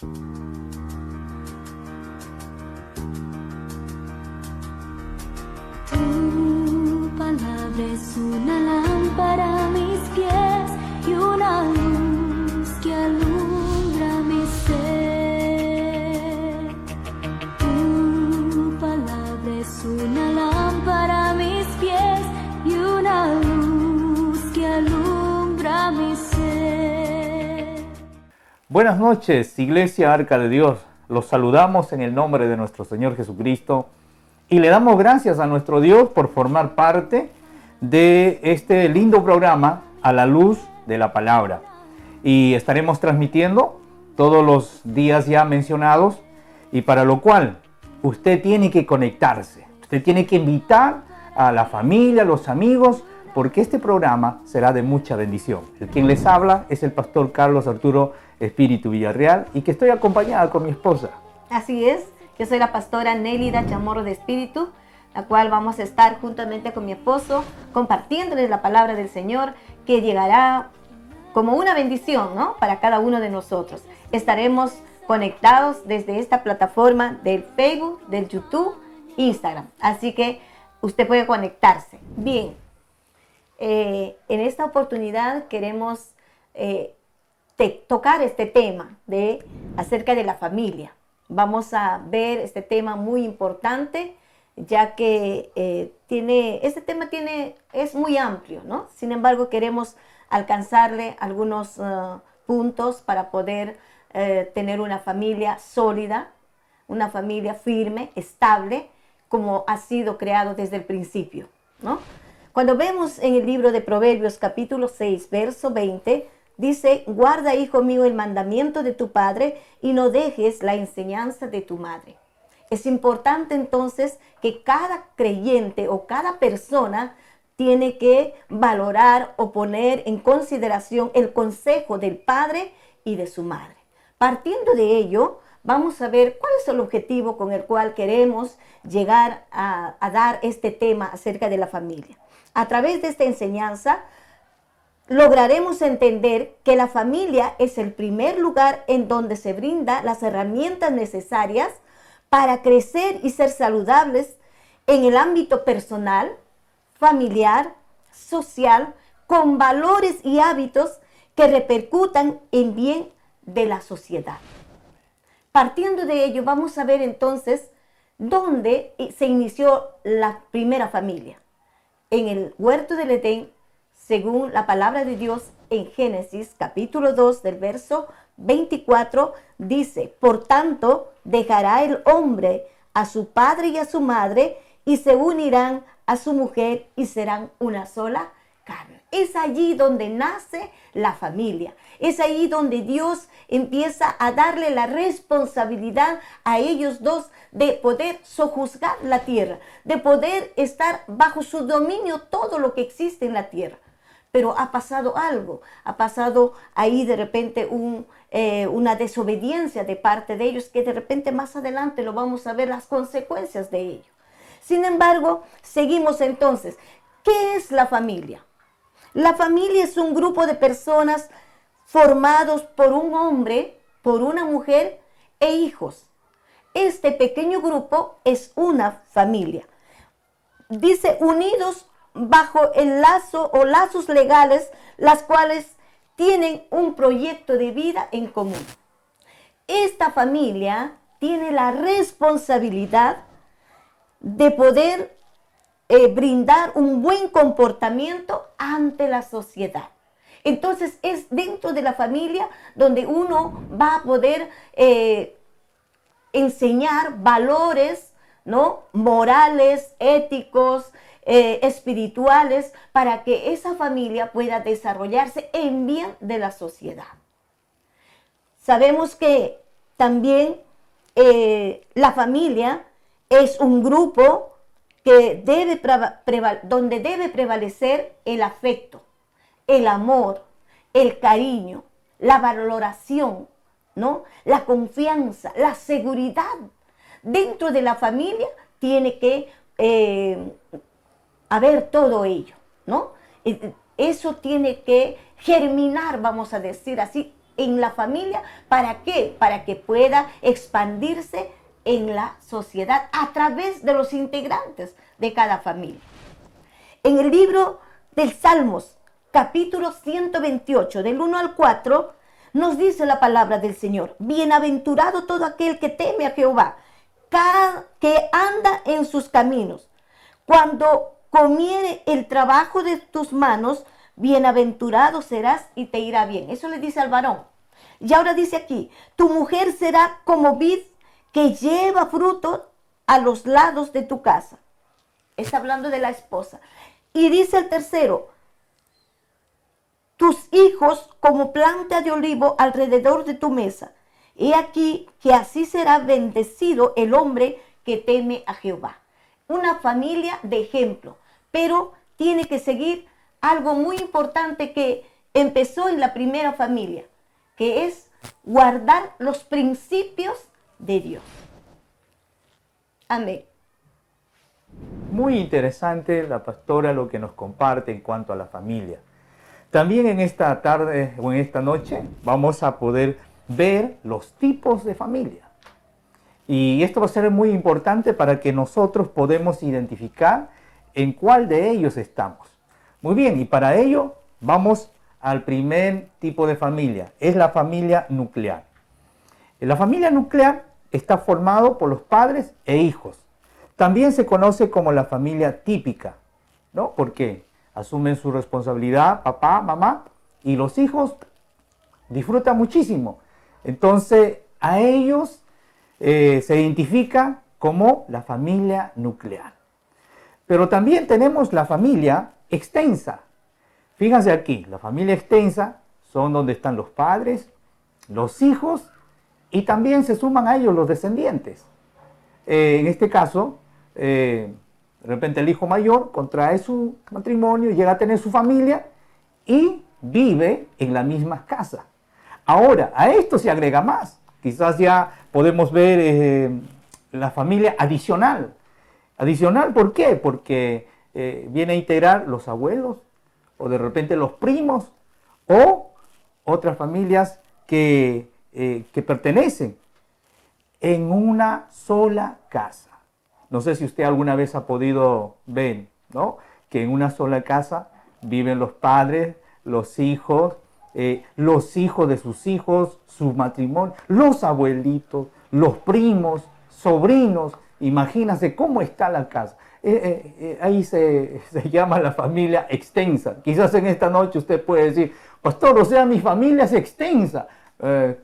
Tu Buenas noches, Iglesia Arca de Dios. Los saludamos en el nombre de nuestro Señor Jesucristo y le damos gracias a nuestro Dios por formar parte de este lindo programa a la luz de la palabra. Y estaremos transmitiendo todos los días ya mencionados y para lo cual usted tiene que conectarse. Usted tiene que invitar a la familia, a los amigos, porque este programa será de mucha bendición. El quien les habla es el pastor Carlos Arturo Espíritu Villarreal y que estoy acompañada con mi esposa. Así es, yo soy la pastora Nélida Chamorro de Espíritu, la cual vamos a estar juntamente con mi esposo compartiéndoles la palabra del Señor que llegará como una bendición ¿no? para cada uno de nosotros. Estaremos conectados desde esta plataforma del Facebook, del YouTube, Instagram. Así que usted puede conectarse. Bien, eh, en esta oportunidad queremos eh, te- tocar este tema de acerca de la familia. Vamos a ver este tema muy importante, ya que eh, tiene, este tema tiene, es muy amplio, ¿no? Sin embargo, queremos alcanzarle algunos ah, puntos para poder eh, tener una familia sólida, una familia firme, estable, como ha sido creado desde el principio, ¿no? Cuando vemos en el libro de Proverbios capítulo 6, verso 20, dice, guarda, hijo mío, el mandamiento de tu padre y no dejes la enseñanza de tu madre. Es importante entonces que cada creyente o cada persona tiene que valorar o poner en consideración el consejo del padre y de su madre. Partiendo de ello, vamos a ver cuál es el objetivo con el cual queremos llegar a, a dar este tema acerca de la familia. A través de esta enseñanza lograremos entender que la familia es el primer lugar en donde se brinda las herramientas necesarias para crecer y ser saludables en el ámbito personal, familiar, social, con valores y hábitos que repercutan en bien de la sociedad. Partiendo de ello, vamos a ver entonces dónde se inició la primera familia. En el huerto del Edén, según la palabra de Dios en Génesis capítulo 2 del verso 24, dice, por tanto, dejará el hombre a su padre y a su madre y se unirán a su mujer y serán una sola carne. Es allí donde nace la familia. Es allí donde Dios empieza a darle la responsabilidad a ellos dos de poder sojuzgar la tierra, de poder estar bajo su dominio todo lo que existe en la tierra. Pero ha pasado algo, ha pasado ahí de repente eh, una desobediencia de parte de ellos que de repente más adelante lo vamos a ver las consecuencias de ello. Sin embargo, seguimos entonces. ¿Qué es la familia? La familia es un grupo de personas formados por un hombre, por una mujer e hijos. Este pequeño grupo es una familia. Dice unidos bajo el lazo o lazos legales, las cuales tienen un proyecto de vida en común. Esta familia tiene la responsabilidad de poder eh, brindar un buen comportamiento ante la sociedad. Entonces es dentro de la familia donde uno va a poder eh, enseñar valores, ¿no? Morales, éticos, eh, espirituales, para que esa familia pueda desarrollarse en bien de la sociedad. Sabemos que también eh, la familia es un grupo que debe donde debe prevalecer el afecto, el amor, el cariño, la valoración, ¿no? La confianza, la seguridad. Dentro de la familia tiene que eh, haber todo ello, ¿no? Y Eso tiene que germinar, vamos a decir así, en la familia. ¿Para qué? Para que pueda expandirse en la sociedad a través de los integrantes de cada familia. En el libro del Salmos, capítulo 128, del 1 al 4, nos dice la palabra del Señor, bienaventurado todo aquel que teme a Jehová, que anda en sus caminos. Cuando comiere el trabajo de tus manos, bienaventurado serás y te irá bien. Eso le dice al varón. Y ahora dice aquí, tu mujer será como vid que lleva fruto a los lados de tu casa. Está hablando de la esposa. Y dice el tercero, tus hijos como planta de olivo alrededor de tu mesa. He aquí que así será bendecido el hombre que teme a Jehová. Una familia de ejemplo, pero tiene que seguir algo muy importante que empezó en la primera familia, que es guardar los principios de Dios. Amén. Muy interesante la pastora lo que nos comparte en cuanto a la familia. También en esta tarde o en esta noche vamos a poder ver los tipos de familia. Y esto va a ser muy importante para que nosotros podamos identificar en cuál de ellos estamos. Muy bien, y para ello vamos al primer tipo de familia, es la familia nuclear. La familia nuclear está formado por los padres e hijos. También se conoce como la familia típica, ¿no? ¿Por qué? asumen su responsabilidad, papá, mamá, y los hijos disfrutan muchísimo. Entonces, a ellos eh, se identifica como la familia nuclear. Pero también tenemos la familia extensa. Fíjense aquí, la familia extensa son donde están los padres, los hijos y también se suman a ellos los descendientes. Eh, en este caso, eh, de repente el hijo mayor contrae su matrimonio, llega a tener su familia y vive en la misma casa. Ahora, a esto se agrega más. Quizás ya podemos ver eh, la familia adicional. Adicional, ¿por qué? Porque eh, viene a integrar los abuelos o de repente los primos o otras familias que, eh, que pertenecen en una sola casa. No sé si usted alguna vez ha podido ver, ¿no? Que en una sola casa viven los padres, los hijos, eh, los hijos de sus hijos, su matrimonio, los abuelitos, los primos, sobrinos. Imagínase cómo está la casa. Eh, eh, ahí se, se, llama la familia extensa. Quizás en esta noche usted puede decir, pastor, o sea, mi familia es extensa.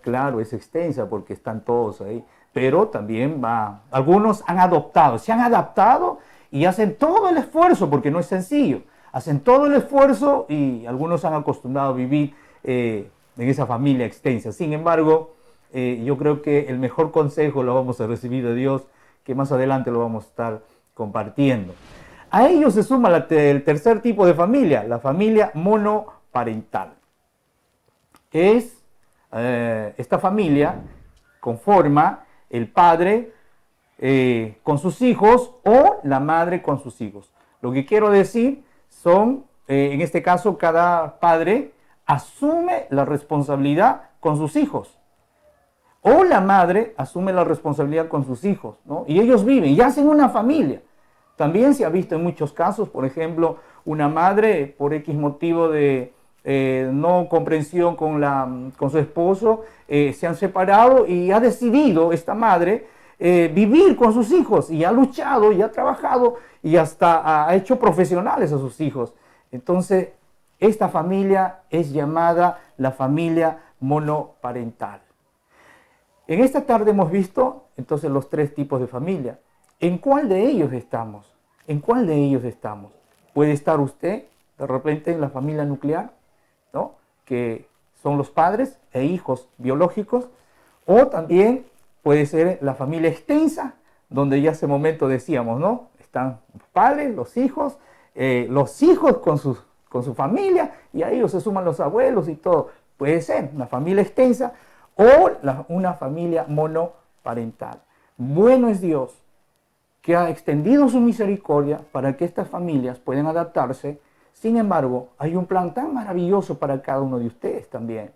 claro, es extensa porque están todos ahí pero también va, algunos han adoptado, se han adaptado y hacen todo el esfuerzo, porque no es sencillo, hacen todo el esfuerzo y algunos han acostumbrado a vivir eh, en esa familia extensa. Sin embargo, eh, yo creo que el mejor consejo lo vamos a recibir de Dios, que más adelante lo vamos a estar compartiendo. A ellos se suma el tercer tipo de familia, la familia monoparental. Es eh, esta familia conforma el padre eh, con sus hijos o la madre con sus hijos. Lo que quiero decir son, eh, en este caso, cada padre asume la responsabilidad con sus hijos. O la madre asume la responsabilidad con sus hijos, ¿no? Y ellos viven y hacen una familia. También se ha visto en muchos casos, por ejemplo, una madre por X motivo de eh, no comprensión con, la, con su esposo, eh, se han separado y ha decidido esta madre eh, vivir con sus hijos y ha luchado y ha trabajado y hasta ha hecho profesionales a sus hijos. Entonces, esta familia es llamada la familia monoparental. En esta tarde hemos visto entonces los tres tipos de familia. ¿En cuál de ellos estamos? ¿En cuál de ellos estamos? ¿Puede estar usted de repente en la familia nuclear? que son los padres e hijos biológicos, o también puede ser la familia extensa, donde ya hace momento decíamos, ¿no? Están los padres, los hijos, eh, los hijos con, sus, con su familia, y a ellos se suman los abuelos y todo. Puede ser una familia extensa o una familia monoparental. Bueno es Dios que ha extendido su misericordia para que estas familias puedan adaptarse sin embargo, hay un plan tan maravilloso para cada uno de ustedes también.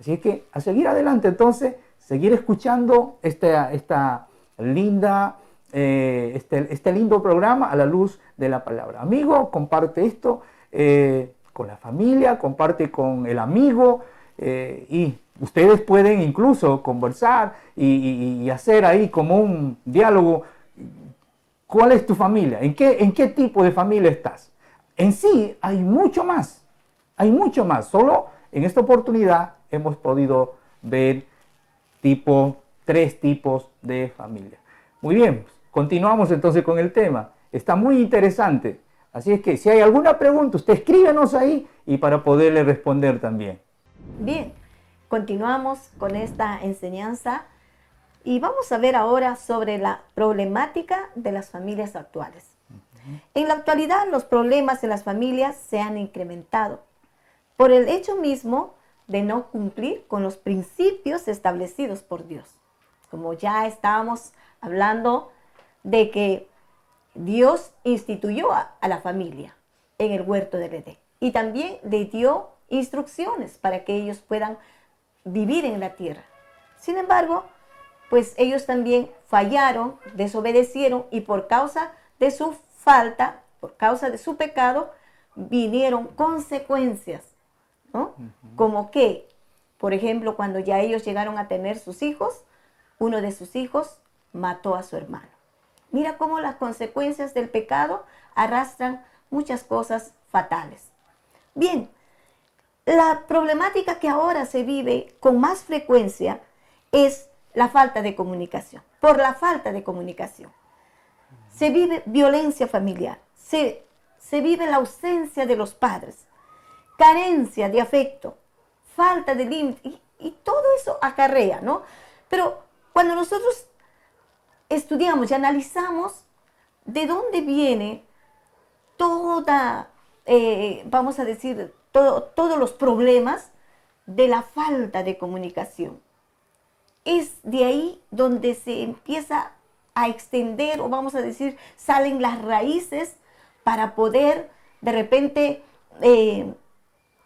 Así que a seguir adelante entonces, seguir escuchando esta, esta linda, eh, este, este, lindo programa a la luz de la palabra. Amigo, comparte esto eh, con la familia, comparte con el amigo eh, y ustedes pueden incluso conversar y, hacer ahí como un diálogo. ¿Cuál es tu familia? ¿En qué, ¿En qué tipo de familia estás? En sí hay mucho más, hay mucho más. Solo en esta oportunidad hemos podido ver tipo, tres tipos de familia. Muy bien, continuamos entonces con el tema. Está muy interesante. Así es que si hay alguna pregunta, usted escríbenos ahí y para poderle responder también. Bien, continuamos con esta enseñanza y vamos a ver ahora sobre la problemática de las familias actuales. En la actualidad los problemas en las familias se han incrementado por el hecho mismo de no cumplir con los principios establecidos por Dios. Como ya estábamos hablando de que Dios instituyó a, la familia en el huerto de Edén y también le dio instrucciones para que ellos puedan vivir en la tierra. Sin embargo, pues ellos también fallaron, desobedecieron y por causa de su falta, por causa de su pecado, vinieron consecuencias, ¿no? Como que, por ejemplo, cuando ya ellos llegaron a tener sus hijos, uno de sus hijos mató a su hermano. Mira cómo las consecuencias del pecado arrastran muchas cosas fatales. Bien, la problemática que ahora se vive con más frecuencia es la falta de comunicación. Por la falta de comunicación. Se vive violencia familiar, se, se vive la ausencia de los padres, carencia de afecto, falta de límite, y, todo eso acarrea, ¿no? Pero cuando nosotros estudiamos y analizamos de dónde viene toda, eh, vamos a decir, todos los problemas de la falta de comunicación. Es de ahí donde se empieza a extender, o vamos a decir, salen las raíces para poder de repente eh,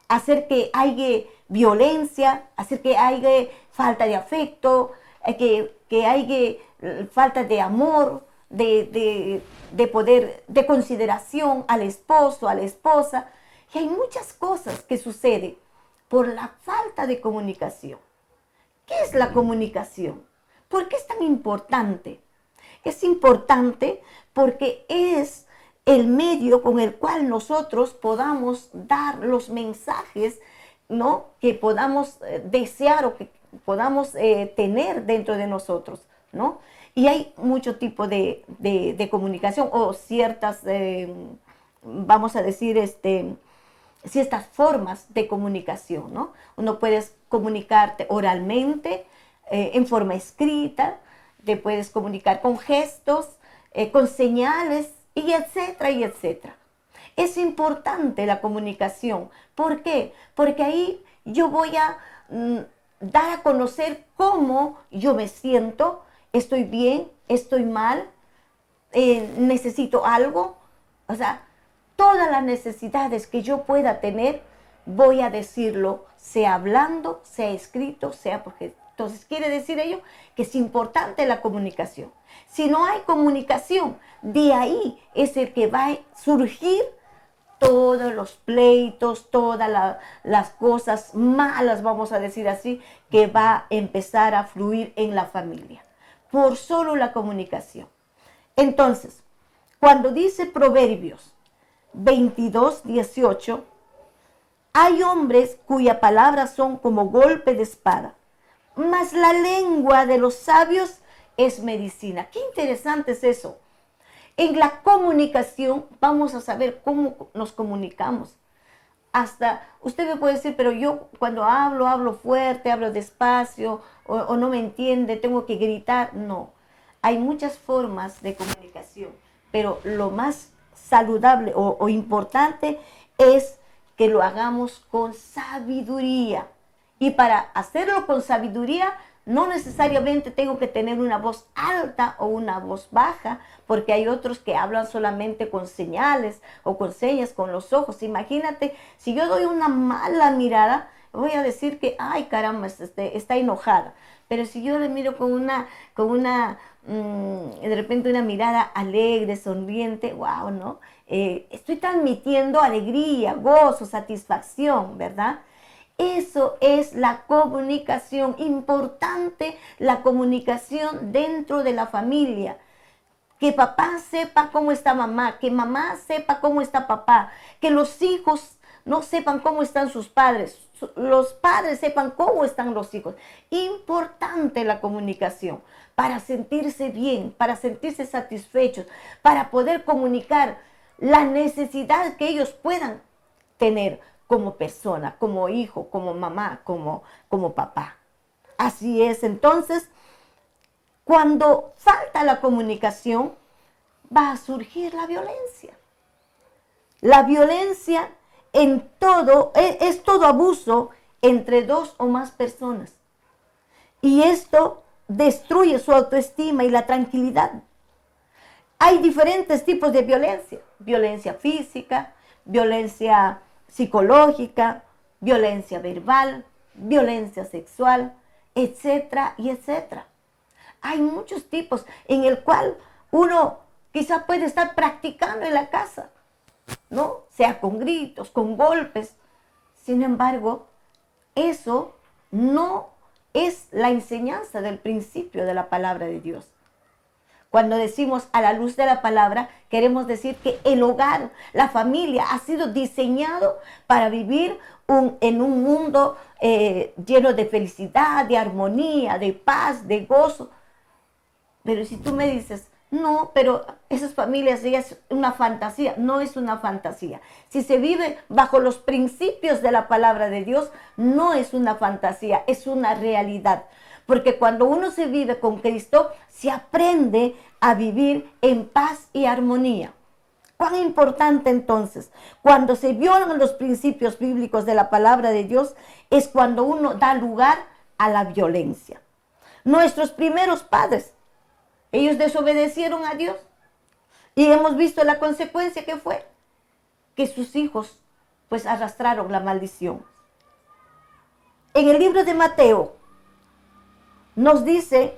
hacer que haya violencia, hacer que haya falta de afecto, eh, que, que haya falta de amor, de, poder, de consideración al esposo, a la esposa. Y hay muchas cosas que suceden por la falta de comunicación. ¿Qué es la comunicación? ¿Por qué es tan importante? Es importante porque es el medio con el cual nosotros podamos dar los mensajes, ¿no? Que podamos eh, desear o que podamos eh, tener dentro de nosotros, ¿no? Y hay mucho tipo de, comunicación o ciertas, eh, vamos a decir, este, ciertas formas de comunicación, ¿no? Uno puedes comunicarte oralmente, eh, en forma escrita, te puedes comunicar con gestos, con señales, y etcétera, y etcétera. Es importante la comunicación. ¿Por qué? Porque ahí yo voy a... Mm, dar a conocer cómo yo me siento, estoy bien, estoy mal, eh, necesito algo. O sea, todas las necesidades que yo pueda tener, voy a decirlo, sea hablando, sea escrito, sea porque... Entonces quiere decir ello que es importante la comunicación. Si no hay comunicación, de ahí es el que va a surgir todos los pleitos, todas las cosas malas, vamos a decir así, que va a empezar a fluir en la familia, por solo la comunicación. Entonces, cuando dice Proverbios 22, 18, hay hombres cuya palabras son como golpe de espada, mas la lengua de los sabios es medicina. Qué interesante es eso. En la comunicación vamos a saber cómo nos comunicamos. Hasta usted me puede decir, pero yo cuando hablo, hablo fuerte, hablo despacio o, no me entiende, tengo que gritar. No, hay muchas formas de comunicación, pero lo más saludable o, importante es que lo hagamos con sabiduría. Y para hacerlo con sabiduría, no necesariamente tengo que tener una voz alta o una voz baja, porque hay otros que hablan solamente con señales o con señas con los ojos. Imagínate, si yo doy una mala mirada, voy a decir que, ay caramba, este, está enojada. Pero si yo le miro con una, con una, mm, de repente una mirada alegre, sonriente, wow, ¿no? Eh, estoy transmitiendo alegría, gozo, satisfacción, ¿verdad? Eso es la comunicación, importante la comunicación dentro de la familia. Que papá sepa cómo está mamá, que mamá sepa cómo está papá, que los hijos no sepan cómo están sus padres, los padres sepan cómo están los hijos. Importante la comunicación para sentirse bien, para sentirse satisfechos, para poder comunicar la necesidad que ellos puedan tener como persona, como hijo, como mamá, como, como papá. Así es, entonces, cuando falta la comunicación, va a surgir la violencia. La violencia en todo, es, es todo abuso entre dos o más personas. Y esto destruye su autoestima y la tranquilidad. Hay diferentes tipos de violencia. Violencia física, violencia psicológica, violencia verbal, violencia sexual, etcétera y etcétera. Hay muchos tipos en el cual uno quizá puede estar practicando en la casa. ¿No? Sea con gritos, con golpes. Sin embargo, eso no es la enseñanza del principio de la palabra de Dios. Cuando decimos a la luz de la palabra, queremos decir que el hogar, la familia, ha sido diseñado para vivir en un mundo eh, lleno de felicidad, de armonía, de paz, de gozo. Pero si tú me dices, no, pero esas familias es una fantasía, no es una fantasía. Si se vive bajo los principios de la palabra de Dios, no es una fantasía, es una realidad. Porque cuando uno se vive con Cristo, se aprende a vivir en paz y armonía. Cuán importante entonces, cuando se violan los principios bíblicos de la palabra de Dios, es cuando uno da lugar a la violencia. Nuestros primeros padres ellos desobedecieron a Dios. Y hemos visto la consecuencia que fue que sus hijos pues arrastraron la maldición. En el libro de Mateo nos dice,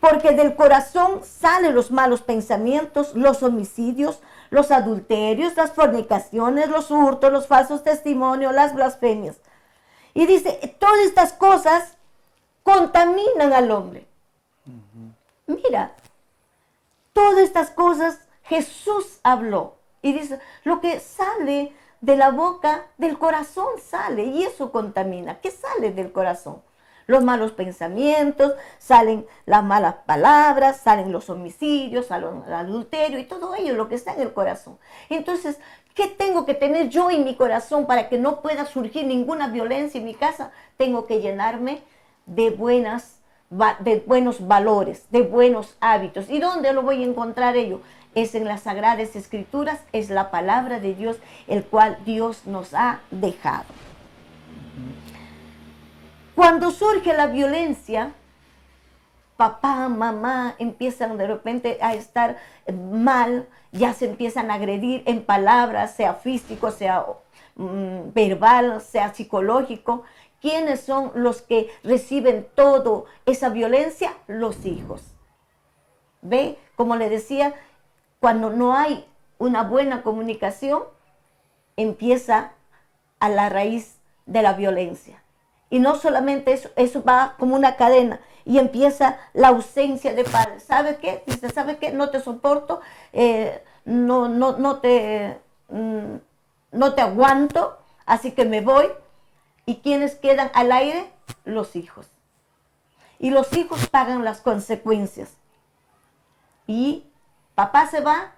porque del corazón salen los malos pensamientos, los homicidios, los adulterios, las fornicaciones, los hurtos, los falsos testimonios, las blasfemias. Y dice, todas estas cosas contaminan al hombre. Mira, todas estas cosas Jesús habló. Y dice, lo que sale de la boca, del corazón sale y eso contamina. ¿Qué sale del corazón? Los malos pensamientos, salen las malas palabras, salen los homicidios, sale el adulterio y todo ello, lo que está en el corazón. Entonces, ¿qué tengo que tener yo en mi corazón para que no pueda surgir ninguna violencia en mi casa? Tengo que llenarme de buenas de buenos valores, de buenos hábitos. ¿Y dónde lo voy a encontrar ello? Es en las sagradas escrituras, es la palabra de Dios, el cual Dios nos ha dejado. Cuando surge la violencia, papá, mamá empiezan de repente a estar mal, ya se empiezan a agredir en palabras, sea físico, sea mm, verbal, sea psicológico, ¿Quiénes son los que reciben toda esa violencia? Los hijos. ¿Ve? Como le decía, cuando no hay una buena comunicación, empieza a la raíz de la violencia. Y no solamente eso, eso va como una cadena y empieza la ausencia de padres. ¿Sabe qué? Dice, ¿sabe qué? No te soporto, eh, no, no, no, te, mm, no te aguanto, así que me voy ¿Y quiénes quedan al aire? Los hijos. Y los hijos pagan las consecuencias. Y papá se va,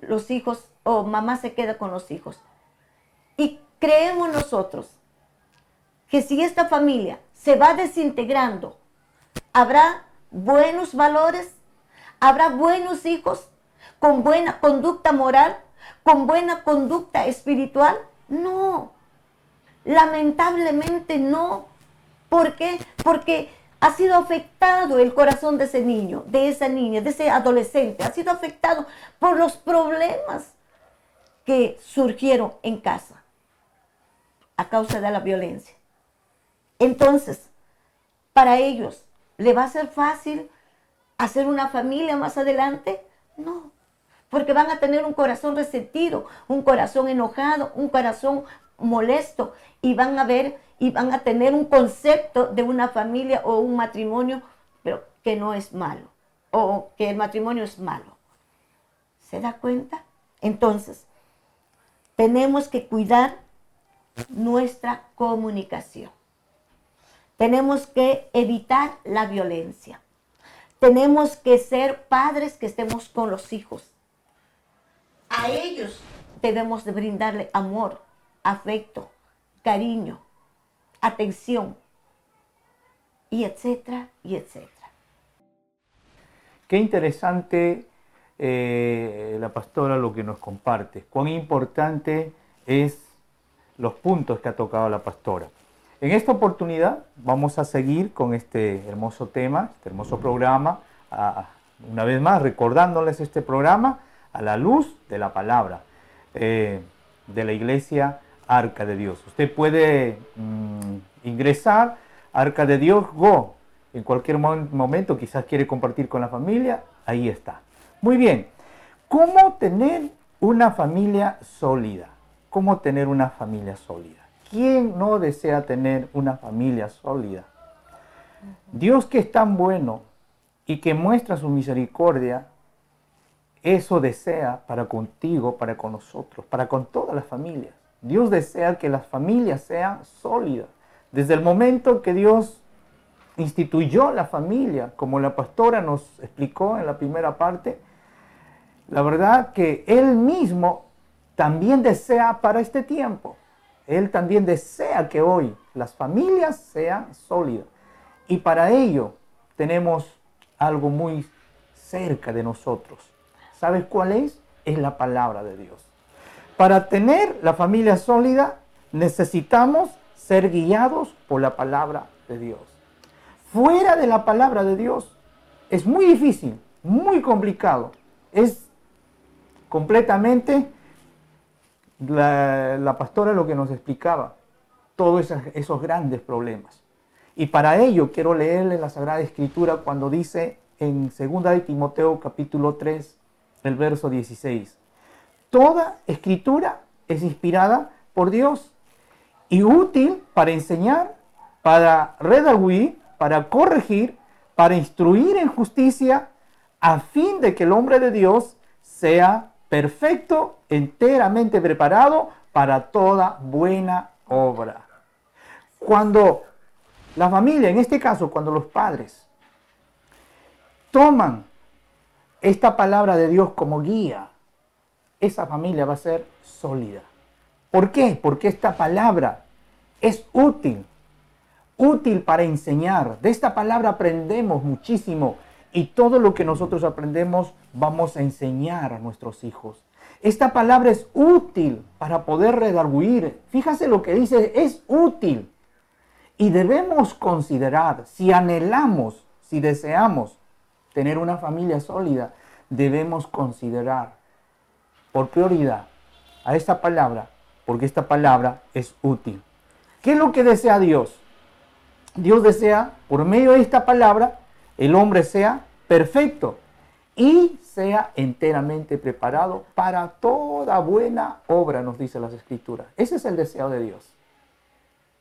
los hijos o mamá se queda con los hijos. Y creemos nosotros que si esta familia se va desintegrando, habrá buenos valores, habrá buenos hijos con buena conducta moral, con buena conducta espiritual. No, Lamentablemente no. ¿Por qué? Porque ha sido afectado el corazón de ese niño, de esa niña, de ese adolescente. Ha sido afectado por los problemas que surgieron en casa. a causa de la violencia. Entonces, para ellos, ¿le va a ser fácil hacer una familia más adelante? No, porque van a tener un corazón resentido, un corazón enojado, un corazón molesto y van a ver y van a tener un concepto de una familia o un matrimonio, pero que no es malo o que el matrimonio es malo. ¿Se da cuenta? Entonces, tenemos que cuidar nuestra comunicación. Tenemos que evitar la violencia. Tenemos que ser padres que estemos con los hijos. A ellos debemos de brindarle amor, afecto, cariño, atención, y etcétera, y etcétera. Qué interesante eh, la pastora lo que nos comparte. Cuán importante es los puntos que ha tocado la pastora. En esta oportunidad vamos a seguir con este hermoso tema, este hermoso programa, una vez más recordándoles este programa a la luz de la palabra eh, de la iglesia Arca de Dios. Usted puede mm, ingresar Arca de Dios Go en cualquier momento, quizás quiere compartir con la familia, ahí está. Muy bien, ¿cómo tener una familia sólida? ¿Cómo tener una familia sólida? ¿Quién no desea tener una familia sólida? Dios que es tan bueno y que muestra su misericordia, eso desea para contigo, para con nosotros, para con todas las familias. Dios desea que las familias sean sólidas. Desde el momento que Dios instituyó la familia, como la pastora nos explicó en la primera parte, la verdad que Él mismo también desea para este tiempo. Él también desea que hoy las familias sean sólidas. Y para ello tenemos algo muy cerca de nosotros. ¿Sabes cuál es? Es la palabra de Dios. Para tener la familia sólida necesitamos ser guiados por la palabra de Dios. Fuera de la palabra de Dios es muy difícil, muy complicado. Es completamente la, pastora lo que nos explicaba, todos esos, grandes problemas. Y para ello quiero leerle la Sagrada Escritura cuando dice en 2 de Timoteo capítulo 3, el verso 16. Toda escritura es inspirada por Dios y útil para enseñar, para redaguir, para corregir, para instruir en justicia, a fin de que el hombre de Dios sea perfecto, enteramente preparado para toda buena obra. Cuando la familia, en este caso, cuando los padres toman esta palabra de Dios como guía, esa familia va a ser sólida. ¿Por qué? Porque esta palabra es útil, útil para enseñar. De esta palabra aprendemos muchísimo y todo lo que nosotros aprendemos vamos a enseñar a nuestros hijos. Esta palabra es útil para poder redarguir. Fíjase lo que dice, es útil. Y debemos considerar, si anhelamos, si deseamos tener una familia sólida, debemos considerar por prioridad a esta palabra, porque esta palabra es útil. ¿Qué es lo que desea Dios? Dios desea, por medio de esta palabra, el hombre sea perfecto y sea enteramente preparado para toda buena obra, nos dice las escrituras. Ese es el deseo de Dios.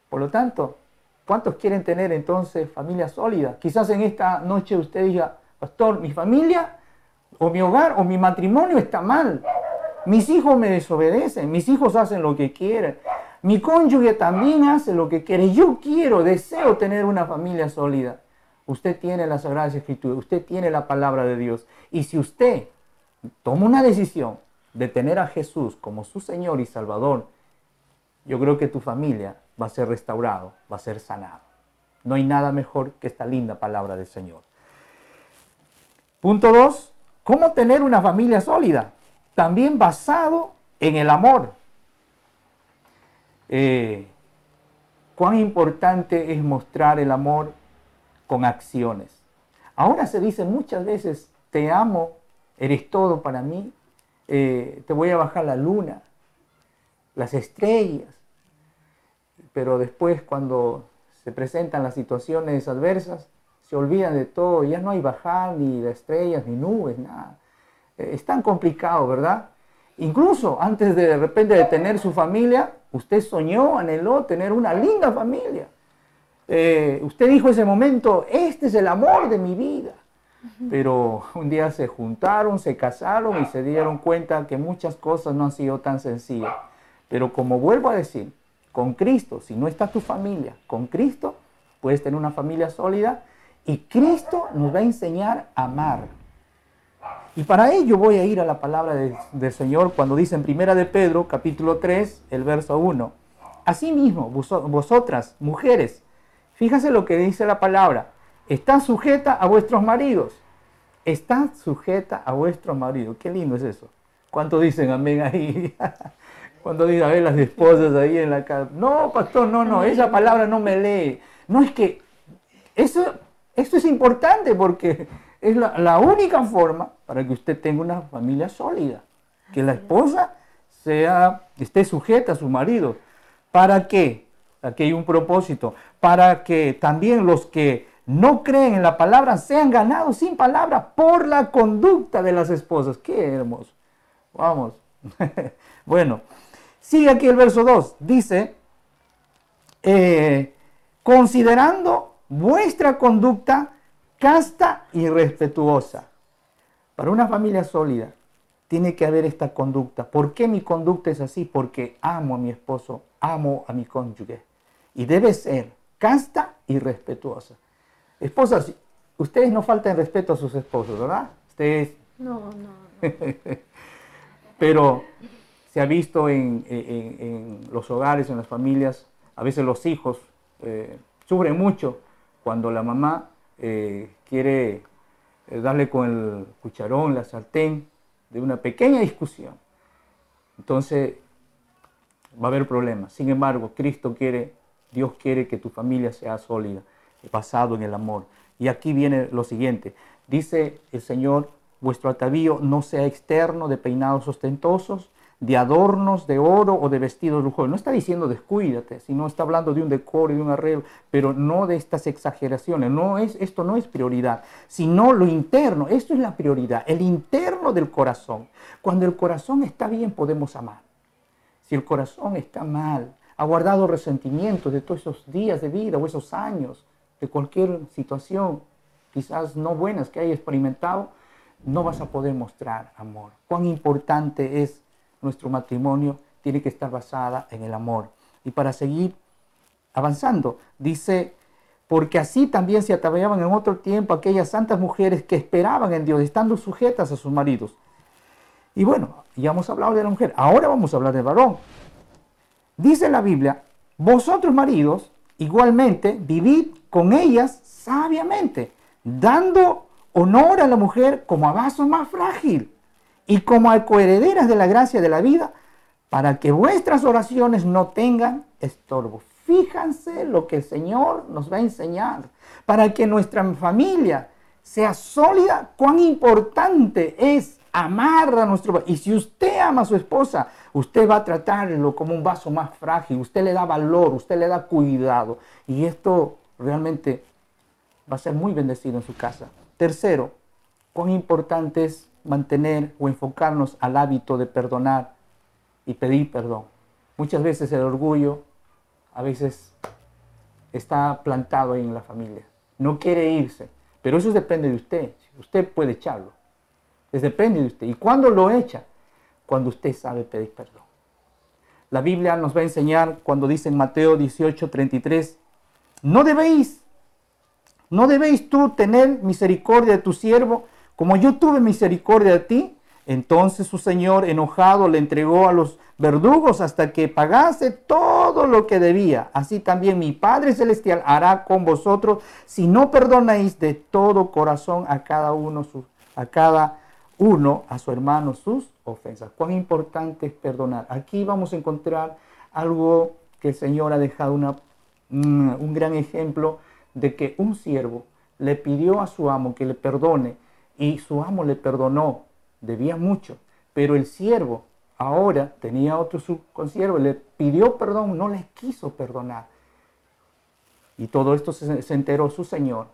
Por lo tanto, ¿cuántos quieren tener entonces familia sólida? Quizás en esta noche usted diga, pastor, mi familia o mi hogar o mi matrimonio está mal. Mis hijos me desobedecen, mis hijos hacen lo que quieren. Mi cónyuge también hace lo que quiere. Yo quiero, deseo tener una familia sólida. Usted tiene la Sagrada Escritura, usted tiene la palabra de Dios. Y si usted toma una decisión de tener a Jesús como su Señor y Salvador, yo creo que tu familia va a ser restaurado, va a ser sanado. No hay nada mejor que esta linda palabra del Señor. Punto 2. ¿Cómo tener una familia sólida? También basado en el amor. Eh, cuán importante es mostrar el amor con acciones. Ahora se dice muchas veces, te amo, eres todo para mí, eh, te voy a bajar la luna, las estrellas. pero después cuando se presentan las situaciones adversas, se olvidan de todo, ya no hay bajar ni de estrellas, ni nubes, nada. Eh, es tan complicado, ¿verdad? Incluso antes de, de repente de tener su familia, usted soñó, anheló tener una linda familia. Eh, usted dijo ese momento, este es el amor de mi vida. Pero un día se juntaron, se casaron y se dieron cuenta que muchas cosas no han sido tan sencillas. Pero como vuelvo a decir, con Cristo, si no está tu familia, con Cristo puedes tener una familia sólida y Cristo nos va a enseñar a amar. Y para ello voy a ir a la palabra del Señor cuando dice en Primera de Pedro, capítulo 3, el verso 1. Asimismo, vosotras, mujeres, fíjase lo que dice la palabra, está sujeta a vuestros maridos. Está sujeta a vuestros maridos. Qué lindo es eso. ¿Cuánto dicen amén ahí? Cuando dicen a ver las esposas ahí en la casa. No, pastor, no, no, esa palabra no me lee. No es que eso, esto es importante porque es la, única forma para que usted tenga una familia sólida. Que la esposa sea, esté sujeta a su marido. ¿Para qué? Aquí hay un propósito. Para que también los que no creen en la palabra sean ganados sin palabra por la conducta de las esposas. Qué hermoso. Vamos. bueno, sigue aquí el verso 2. Dice, eh, considerando vuestra conducta casta y respetuosa. Para una familia sólida tiene que haber esta conducta. ¿Por qué mi conducta es así? Porque amo a mi esposo, amo a mi cónyuge. Y debe ser casta y respetuosa. Esposas, ustedes no faltan respeto a sus esposos, ¿verdad? Ustedes... No, no. Pero se ha visto en, los hogares, en las familias, a veces los hijos eh, sufren mucho cuando la mamá eh, quiere eh, darle con el cucharón, la sartén, de una pequeña discusión. Entonces va a haber problemas. Sin embargo, Cristo quiere, Dios quiere que tu familia sea sólida, basado en el amor. Y aquí viene lo siguiente. Dice el Señor, vuestro atavío no sea externo de peinados ostentosos, de adornos de oro o de vestidos lujosos. No está diciendo descuídate, sino está hablando de un decoro y de un arreglo, pero no de estas exageraciones. No es, esto no es prioridad, sino lo interno. Esto es la prioridad, el interno del corazón. Cuando el corazón está bien, podemos amar. Si el corazón está mal, ha guardado resentimientos de todos esos días de vida o esos años, de cualquier situación, quizás no buenas que haya experimentado, no vas a poder mostrar amor. Cuán importante es nuestro matrimonio tiene que estar basada en el amor. Y para seguir avanzando, dice, porque así también se ataviaban en otro tiempo aquellas santas mujeres que esperaban en Dios, estando sujetas a sus maridos. Y bueno, ya hemos hablado de la mujer, ahora vamos a hablar del varón. Dice la Biblia, vosotros maridos, igualmente, vivid con ellas sabiamente, dando honor a la mujer como a vaso más frágil y como coherederas de la gracia de la vida, para que vuestras oraciones no tengan estorbo. Fíjense lo que el Señor nos va a enseñar, para que nuestra familia sea sólida, cuán importante es amar a nuestro Y si usted ama a su esposa, usted va a tratarlo como un vaso más frágil, usted le da valor, usted le da cuidado. Y esto realmente va a ser muy bendecido en su casa. Tercero, cuán importante es mantener o enfocarnos al hábito de perdonar y pedir perdón. Muchas veces el orgullo a veces está plantado ahí en la familia. No quiere irse, pero eso depende de usted. Usted puede echarlo. Es depende de usted. ¿Y cuándo lo echa? Cuando usted sabe pedir perdón. La Biblia nos va a enseñar cuando dice en Mateo 18, 33, no debéis, no debéis tú tener misericordia de tu siervo como yo tuve misericordia de ti, entonces su señor enojado le entregó a los verdugos hasta que pagase todo lo que debía. Así también mi Padre Celestial hará con vosotros si no perdonáis de todo corazón a cada uno, a cada uno, a su hermano sus ofensas. Cuán importante es perdonar. Aquí vamos a encontrar algo que el Señor ha dejado un gran ejemplo de que un siervo le pidió a su amo que le perdone y su amo le perdonó, debía mucho, pero el siervo ahora tenía otro subconsiervo, le pidió perdón, no le quiso perdonar. Y todo esto se, se enteró su señor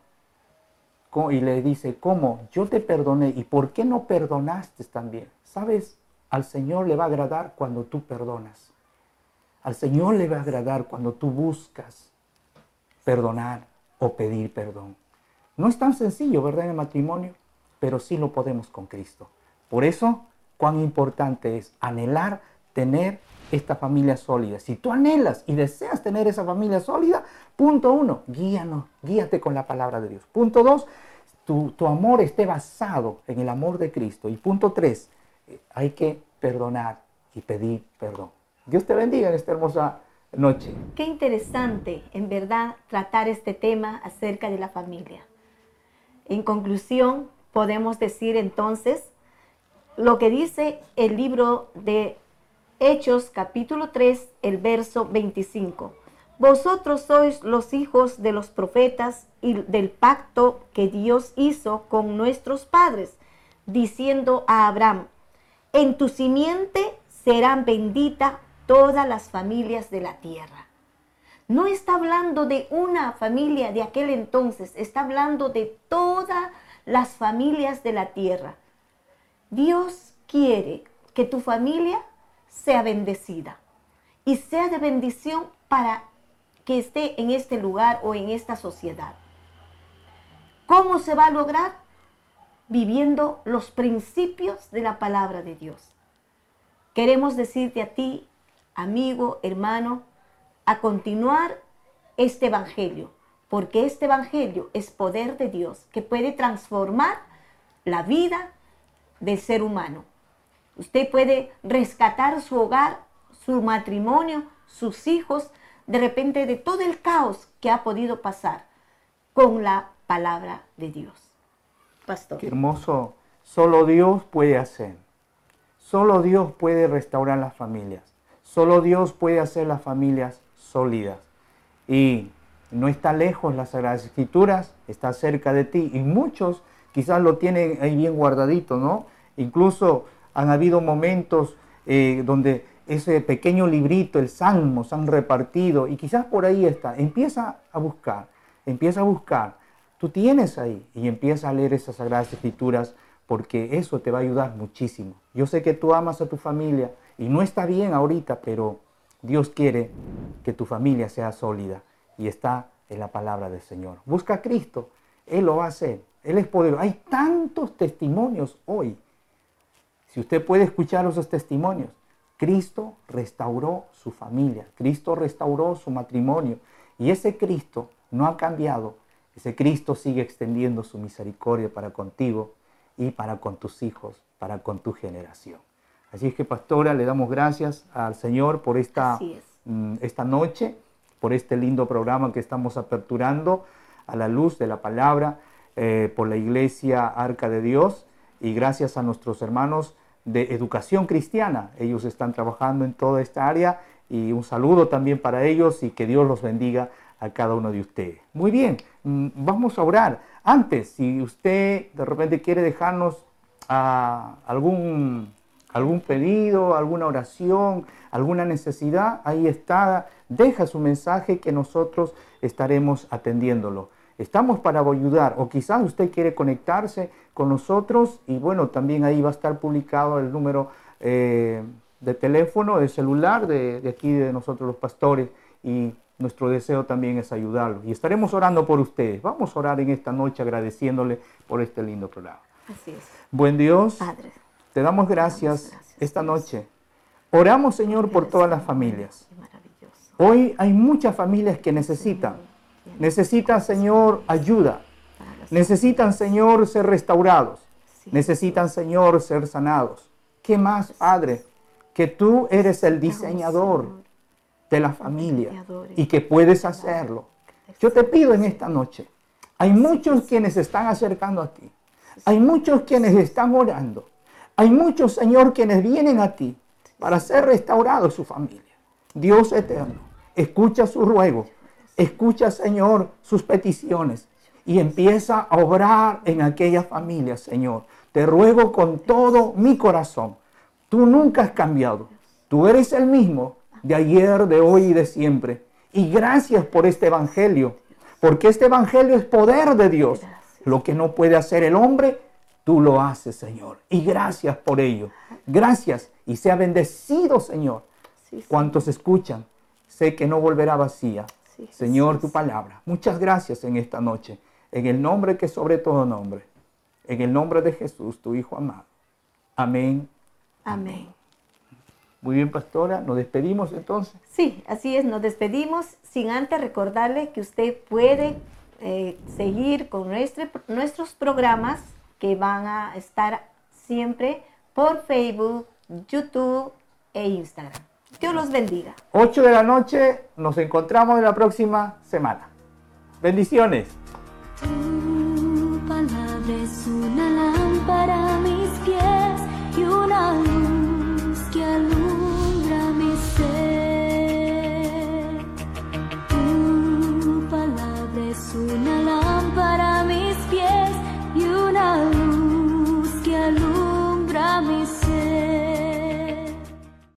y le dice, ¿cómo? Yo te perdoné y ¿por qué no perdonaste también? ¿Sabes? Al Señor le va a agradar cuando tú perdonas. Al Señor le va a agradar cuando tú buscas perdonar o pedir perdón. No es tan sencillo, ¿verdad? En el matrimonio, pero sí lo podemos con Cristo. Por eso, cuán importante es anhelar tener esta familia sólida. Si tú anhelas y deseas tener esa familia sólida, punto uno, guíanos, guíate con la palabra de Dios. Punto dos, tu, tu amor esté basado en el amor de Cristo. Y punto tres, eh, hay que perdonar y pedir perdón. Dios te bendiga en esta hermosa noche. Qué interesante, en verdad, tratar este tema acerca de la familia. En conclusión, podemos decir entonces lo que dice el libro de Hechos capítulo 3, el verso 25. Vosotros sois los hijos de los profetas y del pacto que Dios hizo con nuestros padres, diciendo a Abraham, en tu simiente serán benditas todas las familias de la tierra. No está hablando de una familia de aquel entonces, está hablando de todas las familias de la tierra. Dios quiere que tu familia sea bendecida y sea de bendición para que esté en este lugar o en esta sociedad. ¿Cómo se va a lograr? Viviendo los principios de la palabra de Dios. Queremos decirte a ti, amigo, hermano, a continuar este evangelio, porque este evangelio es poder de Dios que puede transformar la vida del ser humano. Usted puede rescatar su hogar, su matrimonio, sus hijos, de repente de todo el caos que ha podido pasar con la palabra de Dios. Pastor. Qué hermoso. Solo Dios puede hacer. Solo Dios puede restaurar las familias. Solo Dios puede hacer las familias sólidas. Y no está lejos las Sagradas Escrituras, está cerca de ti. Y muchos quizás lo tienen ahí bien guardadito, ¿no? Incluso han habido momentos eh, donde ese pequeño librito, el Salmo, se han repartido y quizás por ahí está. Empieza a buscar, empieza a buscar. Tú tienes ahí y empieza a leer esas sagradas escrituras porque eso te va a ayudar muchísimo. Yo sé que tú amas a tu familia y no está bien ahorita, pero Dios quiere que tu familia sea sólida y está en la palabra del Señor. Busca a Cristo, Él lo va a hacer. Él es poderoso. Hay tantos testimonios hoy si usted puede escuchar esos testimonios, Cristo restauró su familia, Cristo restauró su matrimonio y ese Cristo no ha cambiado. Ese Cristo sigue extendiendo su misericordia para contigo y para con tus hijos, para con tu generación. Así es que, pastora, le damos gracias al Señor por esta, mm, esta noche, por este lindo programa que estamos aperturando a la luz de la palabra, eh, por la iglesia Arca de Dios y gracias a nuestros hermanos de educación cristiana. Ellos están trabajando en toda esta área y un saludo también para ellos y que Dios los bendiga a cada uno de ustedes. Muy bien, mm, vamos a orar. Antes, si usted de repente quiere dejarnos ah, algún, algún pedido, alguna oración, alguna necesidad, ahí está, deja su mensaje que nosotros estaremos atendiéndolo. Estamos para ayudar o quizás usted quiere conectarse con nosotros y bueno, también ahí va a estar publicado el número eh, de teléfono, de celular de, aquí de nosotros los pastores y nuestro deseo también es ayudarlos. Y estaremos orando por ustedes. Vamos a orar en esta noche agradeciéndole por este lindo programa. Así es. Buen Dios, Padre, te damos gracias, esta noche. Oramos, Señor, por todas las familias. Hoy hay muchas familias que necesitan Necesitan, Señor, ayuda. Necesitan, Señor, ser restaurados. Necesitan, Señor, ser sanados. ¿Qué más, Padre? Que tú eres el diseñador de la familia y que puedes hacerlo. Yo te pido en esta noche, hay muchos quienes están acercando a ti. Hay muchos quienes están orando. Hay muchos, Señor, quienes vienen a ti para ser restaurados su familia. Dios eterno, escucha su ruego Escucha, Señor, sus peticiones y empieza a obrar en aquella familia, Señor. Te ruego con todo mi corazón Tú nunca has cambiado. Tú eres el mismo de ayer, de hoy y de siempre. Y gracias por este Evangelio, porque este Evangelio es poder de Dios. Lo que no puede hacer el hombre, tú lo haces, Señor. Y gracias por ello. Gracias y sea bendecido, Señor. Sí, sí. Cuantos escuchan, sé que no volverá vacía. Sí, Señor, tu palabra. Muchas gracias en esta noche. En el nombre que sobre todo nombre. En el nombre de Jesús, tu Hijo amado. Amén. Amén. Muy bien, pastora. Nos despedimos entonces. Sí, así es, nos despedimos sin antes recordarle que usted puede eh, seguir con nuestro- nuestros programas que van a estar siempre por Facebook, YouTube e Instagram. Dios los bendiga. 8 de la noche. Nos encontramos en la próxima semana. Bendiciones.